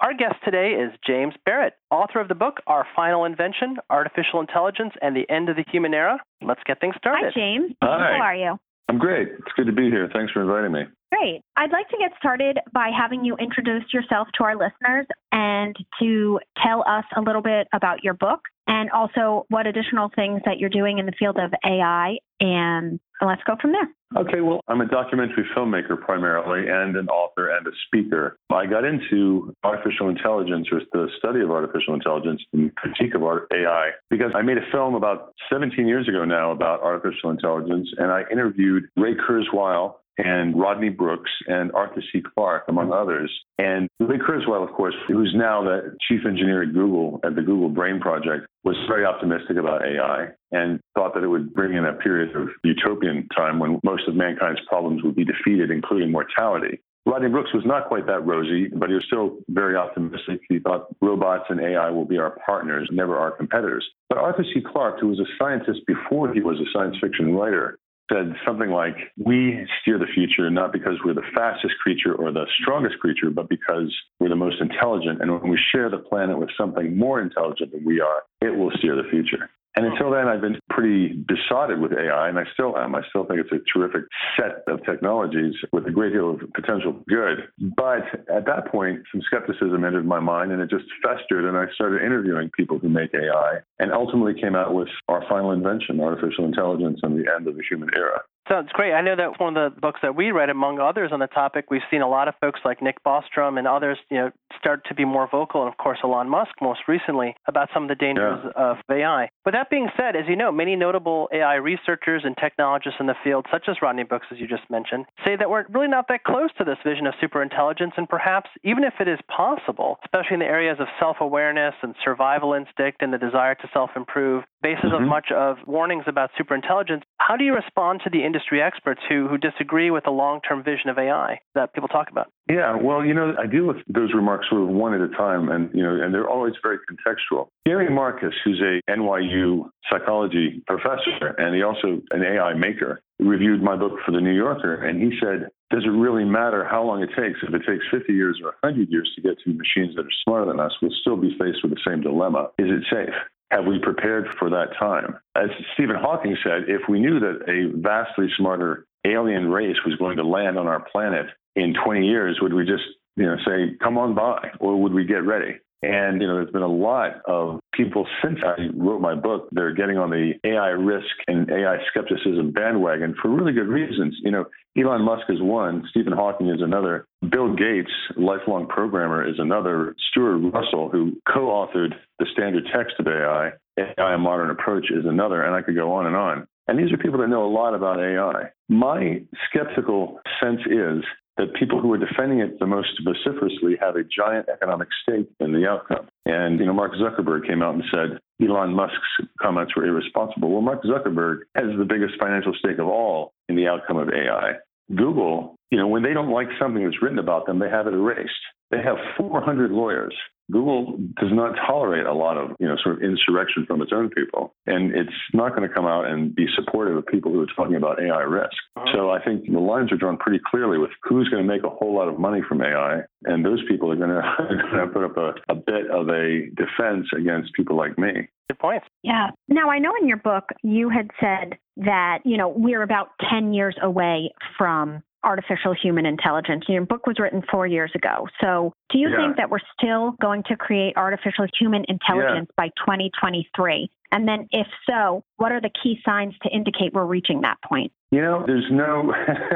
Our guest today is James Barrat, author of the book Our Final Invention Artificial Intelligence and the End of the Human Era. Let's get things started. Hi, James. Hi. How are you? I'm great. It's good to be here. Thanks for inviting me. Great. I'd like to get started by having you introduce yourself to our listeners and to tell us a little bit about your book and also what additional things that you're doing in the field of AI. And let's go from there. Okay, well, I'm a documentary filmmaker primarily and an author and a speaker. I got into artificial intelligence or the study of artificial intelligence and critique of AI because I made a film about 17 years ago now about artificial intelligence and I interviewed Ray Kurzweil and Rodney Brooks and Arthur C. Clarke, among others. And Ray Kurzweil, of course, who's now the chief engineer at Google at the Google Brain Project, was very optimistic about AI and thought that it would bring in a period of utopian time when most of mankind's problems would be defeated, including mortality. Rodney Brooks was not quite that rosy, but he was still very optimistic. He thought robots and AI will be our partners, never our competitors. But Arthur C. Clarke, who was a scientist before he was a science fiction writer, said something like, We steer the future not because we're the fastest creature or the strongest creature, but because we're the most intelligent. And when we share the planet with something more intelligent than we are, it will steer the future. And until then, I've been pretty besotted with AI, and I still am. I still think it's a terrific set of technologies with a great deal of potential good. But at that point, some skepticism entered my mind, and it just festered, and I started interviewing people who make AI, and ultimately came out with our final invention, artificial intelligence and the end of the human era. Sounds great. I know that one of the books that we read, among others on the topic, we've seen a lot of folks like Nick Bostrom and others, you know, start to be more vocal, and of course Elon Musk most recently about some of the dangers Yeah. of AI. But that being said, as you know, many notable AI researchers and technologists in the field, such as Rodney Brooks, as you just mentioned, say that we're really not that close to this vision of superintelligence, and perhaps even if it is possible, especially in the areas of self-awareness and survival instinct and the desire to self-improve, basis of Mhm. much of warnings about superintelligence. How do you respond to the industry experts who, who disagree with the long-term vision of AI that people talk about? Yeah, well, you know, I deal with those remarks sort of one at a time, and you know, and they're always very contextual. Gary Marcus, who's a NYU psychology professor and he also an AI maker, reviewed my book for the New Yorker, and he said, "Does it really matter how long it takes? If it takes 50 years or 100 years to get to machines that are smarter than us, we'll still be faced with the same dilemma: Is it safe?" Have we prepared for that time? As Stephen Hawking said, if we knew that a vastly smarter alien race was going to land on our planet in 20 years, would we just, you know, say, come on by, or would we get ready? And, you know, there's been a lot of people since I wrote my book, they're getting on the AI risk and AI skepticism bandwagon for really good reasons. You know, Elon Musk is one, Stephen Hawking is another, Bill Gates, lifelong programmer, is another, Stuart Russell, who co authored the standard text of AI, AI A Modern Approach, is another, and I could go on and on. And these are people that know a lot about AI. My skeptical sense is that people who are defending it the most vociferously have a giant economic stake in the outcome. And, you know, Mark Zuckerberg came out and said Elon Musk's comments were irresponsible. Well, Mark Zuckerberg has the biggest financial stake of all in the outcome of AI. Google, you know, when they don't like something that's written about them, they have it erased. They have 400 lawyers. Google does not tolerate a lot of, you know, sort of insurrection from its own people. And it's not going to come out and be supportive of people who are talking about AI risk. Uh-huh. So I think the lines are drawn pretty clearly with who's going to make a whole lot of money from AI. And those people are going to, are going to put up a, a bit of a defense against people like me. Good points. Yeah. Now, I know in your book you had said that, you know, we're about 10 years away from artificial human intelligence. Your book was written four years ago. So, do you Yeah. think that we're still going to create artificial human intelligence by 2023? And then, if so, what are the key signs to indicate we're reaching that point? You know, there's no,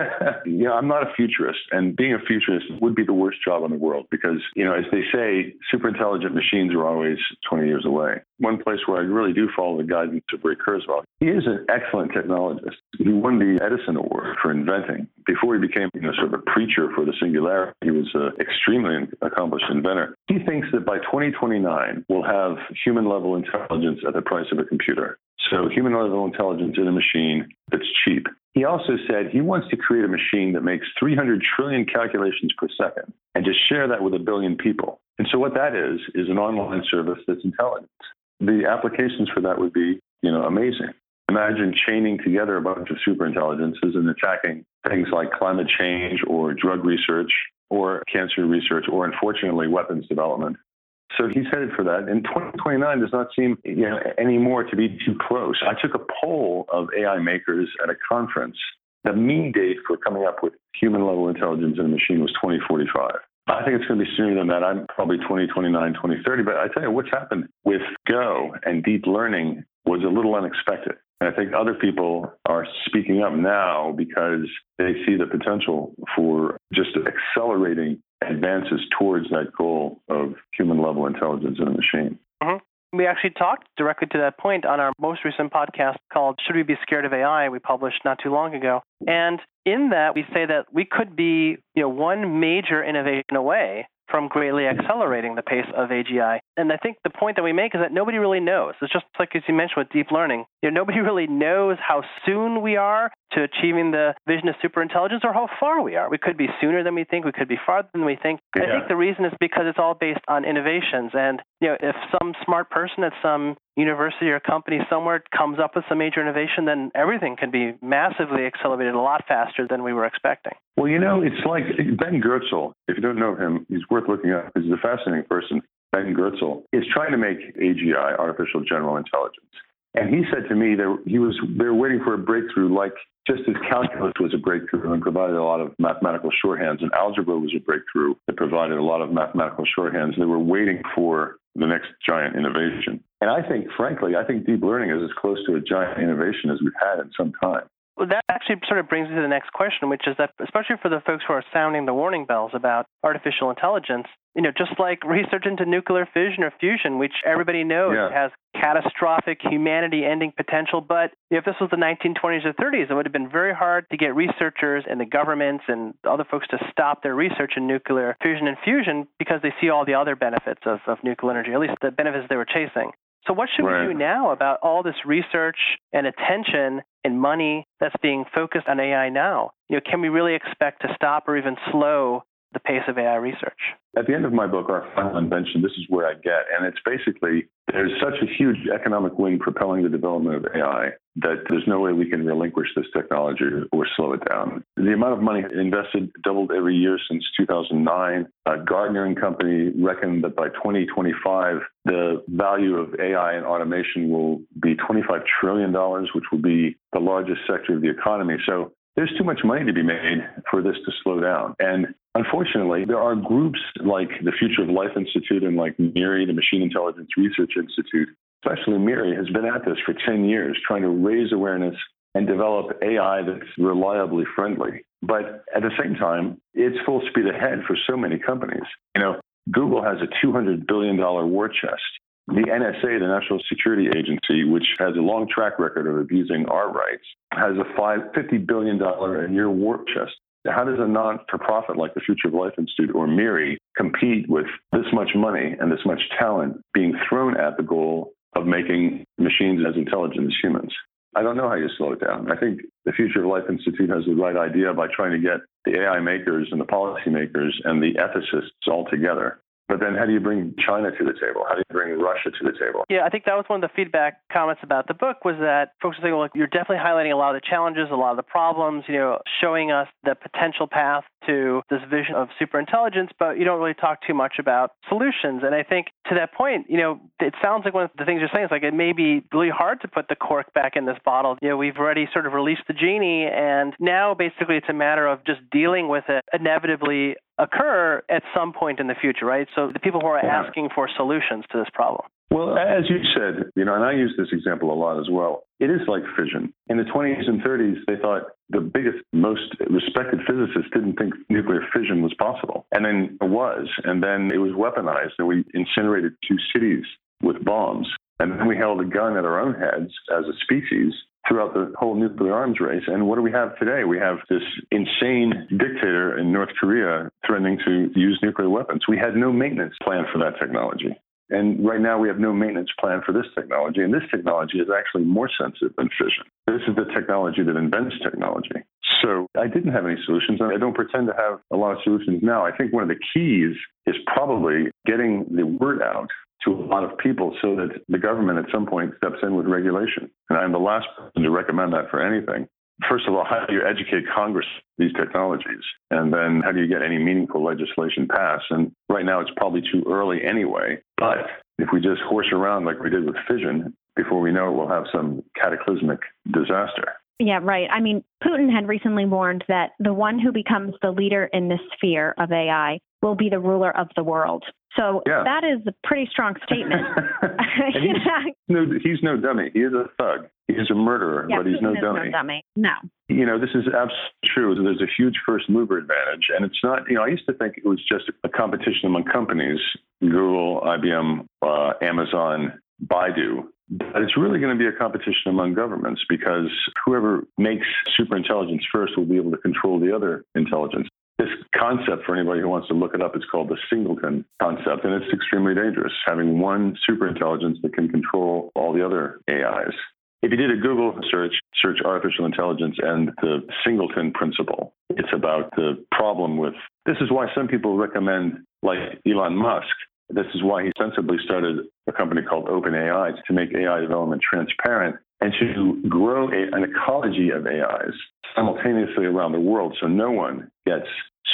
you know, I'm not a futurist, and being a futurist would be the worst job in the world because, you know, as they say, super intelligent machines are always 20 years away. One place where I really do follow the guidance of Ray Kurzweil, he is an excellent technologist. He won the Edison Award for inventing. Before he became, you know, sort of a preacher for the singularity, he was an extremely accomplished inventor. He thinks that by 2029, we'll have human level intelligence at the price of a computer. So human level intelligence in a machine that's cheap. He also said he wants to create a machine that makes 300 trillion calculations per second and just share that with a billion people. And so what that is is an online service that's intelligent. The applications for that would be, you know, amazing. Imagine chaining together a bunch of superintelligences and attacking things like climate change or drug research or cancer research or unfortunately weapons development so he's headed for that. And 2029 does not seem, you know, anymore to be too close. I took a poll of AI makers at a conference. The mean date for coming up with human level intelligence in a machine was 2045. I think it's going to be sooner than that. I'm probably 2029, 2030. But I tell you, what's happened with Go and deep learning was a little unexpected. And I think other people are speaking up now because they see the potential for just accelerating advances towards that goal of human level intelligence in a machine. Mm-hmm. We actually talked directly to that point on our most recent podcast called Should We Be Scared of AI? We published not too long ago. And in that, we say that we could be you know, one major innovation away from greatly accelerating the pace of AGI. And I think the point that we make is that nobody really knows. It's just like as you mentioned with deep learning. You know, nobody really knows how soon we are to achieving the vision of superintelligence or how far we are. We could be sooner than we think, we could be farther than we think. Yeah. I think the reason is because it's all based on innovations. And you know, if some smart person at some university or company somewhere comes up with some major innovation, then everything can be massively accelerated a lot faster than we were expecting. Well, you know, it's like Ben Goertzel. If you don't know him, he's worth looking up. He's a fascinating person. Ben Goertzel is trying to make AGI, artificial general intelligence. And he said to me that he was they were waiting for a breakthrough, like just as calculus was a breakthrough and provided a lot of mathematical shorthands, and algebra was a breakthrough that provided a lot of mathematical shorthands. They were waiting for the next giant innovation. And I think, frankly, I think deep learning is as close to a giant innovation as we've had in some time. Well, that actually sort of brings me to the next question, which is that, especially for the folks who are sounding the warning bells about artificial intelligence, you know, just like research into nuclear fission or fusion, which everybody knows yeah. has catastrophic humanity-ending potential. But if this was the 1920s or 30s, it would have been very hard to get researchers and the governments and other folks to stop their research in nuclear fission and fusion because they see all the other benefits of, of nuclear energy, at least the benefits they were chasing. So, what should right. we do now about all this research and attention and money that's being focused on AI now? You know, can we really expect to stop or even slow the pace of AI research? At the end of my book, Our Final Invention, this is where I get. And it's basically there's such a huge economic wind propelling the development of AI that there's no way we can relinquish this technology or slow it down. The amount of money invested doubled every year since 2009. Uh, Gartner and Company reckon that by 2025, the value of AI and automation will be $25 trillion, which will be the largest sector of the economy. So there's too much money to be made for this to slow down. And unfortunately, there are groups like the Future of Life Institute and like MIRI, the Machine Intelligence Research Institute, especially MIRI, has been at this for 10 years, trying to raise awareness and develop AI that's reliably friendly. But at the same time, it's full speed ahead for so many companies. You know, Google has a $200 billion war chest. The NSA, the National Security Agency, which has a long track record of abusing our rights, has a $50 billion a year war chest. How does a non for profit like the Future of Life Institute or MIRI compete with this much money and this much talent being thrown at the goal of making machines as intelligent as humans? I don't know how you slow it down. I think the Future of Life Institute has the right idea by trying to get the AI makers and the policymakers and the ethicists all together but then how do you bring China to the table? How do you bring Russia to the table? Yeah, I think that was one of the feedback comments about the book was that folks are saying, well, you're definitely highlighting a lot of the challenges, a lot of the problems, you know, showing us the potential path to this vision of superintelligence, but you don't really talk too much about solutions. And I think to that point, you know, it sounds like one of the things you're saying is like it may be really hard to put the cork back in this bottle. You know, we've already sort of released the genie, and now basically it's a matter of just dealing with it inevitably occur at some point in the future, right? So the people who are asking for solutions to this problem. Well, as you said, you know, and I use this example a lot as well. It is like fission. In the 20s and 30s, they thought the biggest, most respected physicists didn't think nuclear fission was possible. And then it was. And then it was weaponized, and we incinerated two cities with bombs. And then we held a gun at our own heads as a species throughout the whole nuclear arms race. And what do we have today? We have this insane dictator in North Korea threatening to use nuclear weapons. We had no maintenance plan for that technology. And right now, we have no maintenance plan for this technology. And this technology is actually more sensitive than fission. This is the technology that invents technology. So I didn't have any solutions, I don't pretend to have a lot of solutions now. I think one of the keys is probably getting the word out to a lot of people so that the government at some point steps in with regulation. And I'm the last person to recommend that for anything. First of all, how do you educate Congress these technologies? And then how do you get any meaningful legislation passed? And right now it's probably too early anyway. But if we just horse around like we did with fission, before we know it, we'll have some cataclysmic disaster. Yeah, right. I mean, Putin had recently warned that the one who becomes the leader in this sphere of AI will be the ruler of the world. So yeah. that is a pretty strong statement. he's, no, he's no dummy. He is a thug. He's a murderer, yeah, but he's no dummy. no dummy. No. You know, this is absolutely true. There's a huge first mover advantage. And it's not, you know, I used to think it was just a competition among companies Google, IBM, uh, Amazon, Baidu. But it's really going to be a competition among governments because whoever makes superintelligence first will be able to control the other intelligence. This concept, for anybody who wants to look it up, is called the singleton concept, and it's extremely dangerous, having one superintelligence that can control all the other AIs. If you did a Google search, search artificial intelligence and the singleton principle, it's about the problem with this is why some people recommend, like Elon Musk, this is why he sensibly started a company called OpenAI to make AI development transparent and to grow a, an ecology of AIs simultaneously around the world so no one gets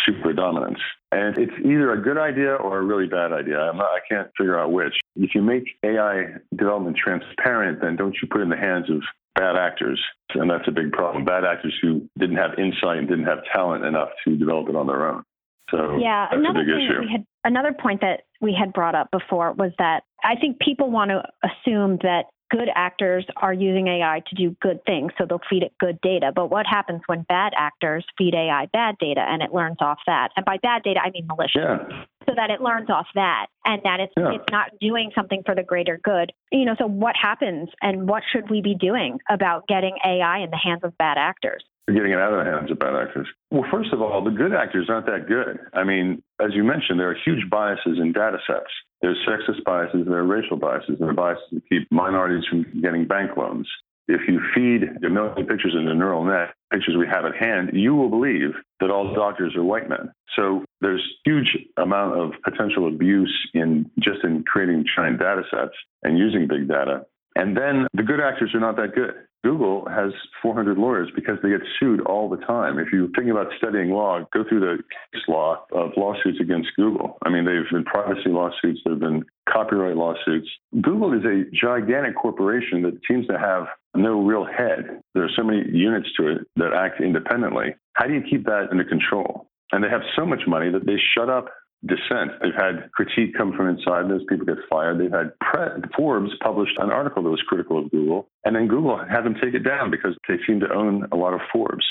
super dominance. And it's either a good idea or a really bad idea. Not, i can't figure out which. If you make AI development transparent, then don't you put it in the hands of bad actors. And that's a big problem. Bad actors who didn't have insight and didn't have talent enough to develop it on their own. So yeah, another thing issue. We had, another point that we had brought up before was that I think people want to assume that good actors are using AI to do good things, so they'll feed it good data. But what happens when bad actors feed AI bad data and it learns off that? And by bad data, I mean malicious. Yeah. So that it learns off that and that it's Yeah. it's not doing something for the greater good. You know, so what happens and what should we be doing about getting AI in the hands of bad actors? Getting it out of the hands of bad actors? Well, first of all, the good actors aren't that good. I mean, as you mentioned, there are huge biases in data sets. There's sexist biases, there are racial biases, there are biases that keep minorities from getting bank loans. If you feed a million pictures into a neural net, pictures we have at hand, you will believe that all doctors are white men. So there's huge amount of potential abuse in just in creating giant data sets and using big data. And then the good actors are not that good. Google has 400 lawyers because they get sued all the time. If you're thinking about studying law, go through the case law of lawsuits against Google. I mean, they've been privacy lawsuits, there have been copyright lawsuits. Google is a gigantic corporation that seems to have no real head. There are so many units to it that act independently. How do you keep that under control? And they have so much money that they shut up dissent. They've had critique come from inside. Those people get fired. They've had pre- Forbes published an article that was critical of Google, and then Google had them take it down because they seem to own a lot of Forbes.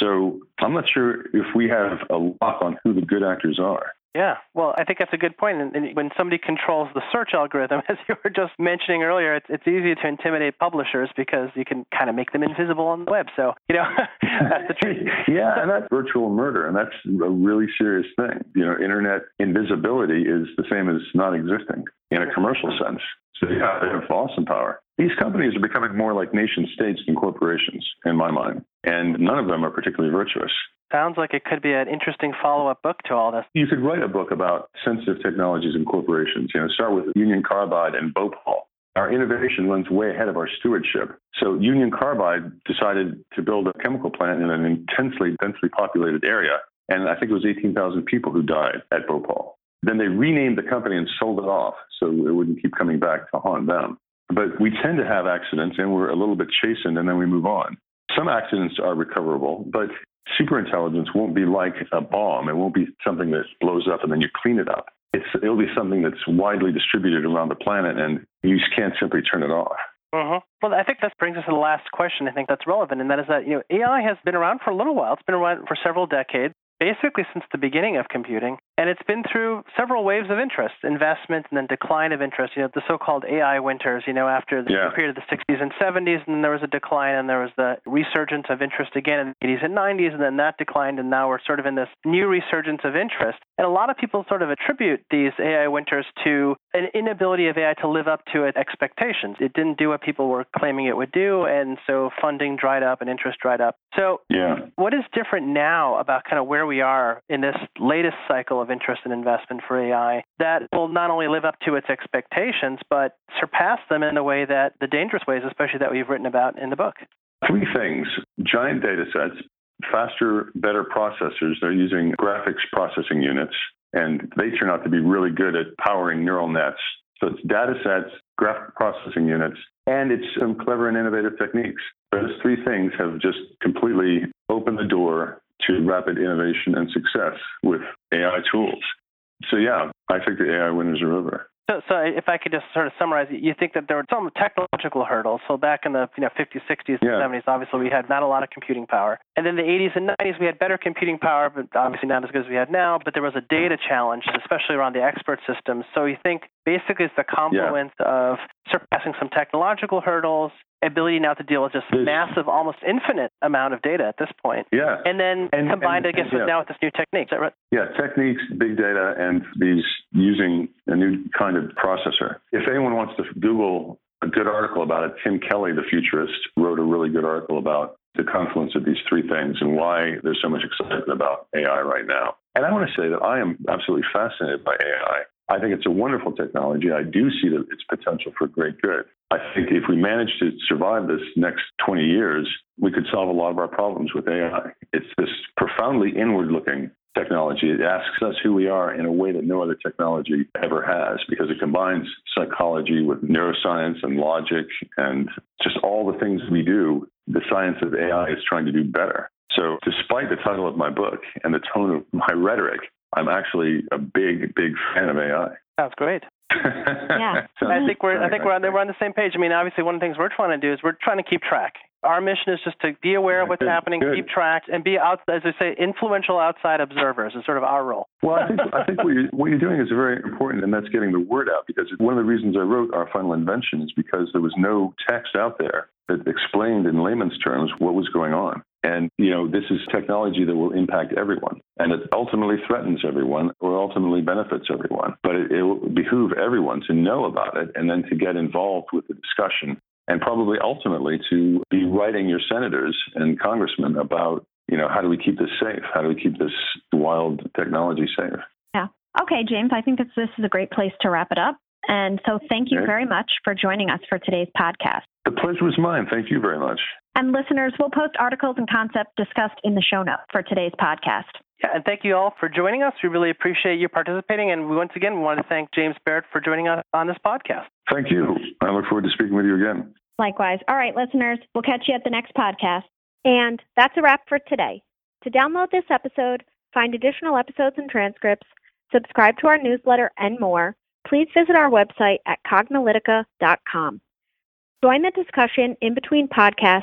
So I'm not sure if we have a lock on who the good actors are. Yeah, well, I think that's a good point. And, when somebody controls the search algorithm, as you were just mentioning earlier, it's, it's easy to intimidate publishers because you can kind of make them invisible on the web. So, you know, that's the truth. yeah, and that's virtual murder, and that's a really serious thing. You know, internet invisibility is the same as not existing in a commercial sense. So, yeah, they have awesome power. These companies are becoming more like nation states than corporations, in my mind, and none of them are particularly virtuous. Sounds like it could be an interesting follow-up book to all this. You could write a book about sensitive technologies and corporations. You know, start with Union Carbide and Bhopal. Our innovation runs way ahead of our stewardship. So Union Carbide decided to build a chemical plant in an intensely densely populated area, and I think it was 18,000 people who died at Bhopal. Then they renamed the company and sold it off so it wouldn't keep coming back to haunt them. But we tend to have accidents and we're a little bit chastened and then we move on. Some accidents are recoverable, but superintelligence won't be like a bomb. It won't be something that blows up and then you clean it up. it's, it'll be something that's widely distributed around the planet, and you can't simply turn it off. Mm-hmm. Well, I think that brings us to the last question. I think that's relevant, and that is that you know AI has been around for a little while. It's been around for several decades basically since the beginning of computing. And it's been through several waves of interest, investment and then decline of interest, you know, the so-called AI winters, you know, after the yeah. period of the 60s and 70s, and then there was a decline and there was the resurgence of interest again in the 80s and 90s, and then that declined, and now we're sort of in this new resurgence of interest. And a lot of people sort of attribute these AI winters to an inability of AI to live up to its expectations. It didn't do what people were claiming it would do, and so funding dried up and interest dried up. So, yeah. what is different now about kind of where we are in this latest cycle of interest and investment for AI that will not only live up to its expectations, but surpass them in the way that the dangerous ways, especially that we've written about in the book? Three things giant data sets, faster, better processors. They're using graphics processing units, and they turn out to be really good at powering neural nets. So it's data sets, graphic processing units, and it's some clever and innovative techniques. Those three things have just completely opened the door to rapid innovation and success with AI tools. So, yeah, I think the AI winters are over. So, so if I could just sort of summarize, you think that there were some technological hurdles. So back in the you know 50s, 60s, yeah. 70s, obviously we had not a lot of computing power, and then the 80s and 90s we had better computing power, but obviously not as good as we had now. But there was a data challenge, especially around the expert systems. So you think basically it's the confluence yeah. of surpassing some technological hurdles ability now to deal with just There's, massive, almost infinite amount of data at this point. Yeah. And then and, combined, and, I guess, with yeah. now with this new technique. Is that right? Yeah, techniques, big data, and these using a new kind of processor. If anyone wants to Google a good article about it, Tim Kelly, the futurist, wrote a really good article about the confluence of these three things and why there's so much excitement about AI right now. And I want to say that I am absolutely fascinated by AI. I think it's a wonderful technology. I do see that its potential for great good. I think if we manage to survive this next 20 years, we could solve a lot of our problems with AI. It's this profoundly inward looking technology. It asks us who we are in a way that no other technology ever has because it combines psychology with neuroscience and logic and just all the things we do. The science of AI is trying to do better. So, despite the title of my book and the tone of my rhetoric, I'm actually a big, big fan of AI. That's great. yeah. I think we're I think we're on, we're on the same page. I mean, obviously, one of the things we're trying to do is we're trying to keep track. Our mission is just to be aware of what's good, happening, good. keep track, and be out, as I say, influential outside observers is sort of our role. Well, I think I think what you're, what you're doing is very important, and that's getting the word out. Because one of the reasons I wrote our final invention is because there was no text out there that explained in layman's terms what was going on. And, you know, this is technology that will impact everyone. And it ultimately threatens everyone or ultimately benefits everyone. But it, it will behoove everyone to know about it and then to get involved with the discussion and probably ultimately to be writing your senators and congressmen about, you know, how do we keep this safe? How do we keep this wild technology safe? Yeah. Okay, James, I think that this is a great place to wrap it up. And so thank you okay. very much for joining us for today's podcast. The pleasure was mine. Thank you very much. And listeners, we'll post articles and concepts discussed in the show notes for today's podcast. Yeah, and thank you all for joining us. We really appreciate you participating. And we once again, we want to thank James Barrat for joining us on this podcast. Thank you. I look forward to speaking with you again. Likewise. All right, listeners, we'll catch you at the next podcast. And that's a wrap for today. To download this episode, find additional episodes and transcripts, subscribe to our newsletter, and more, please visit our website at cognilytica.com. Join the discussion in between podcasts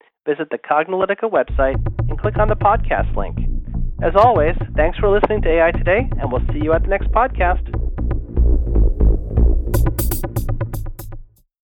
visit the Cognilytica website and click on the podcast link. As always, thanks for listening to AI Today, and we'll see you at the next podcast.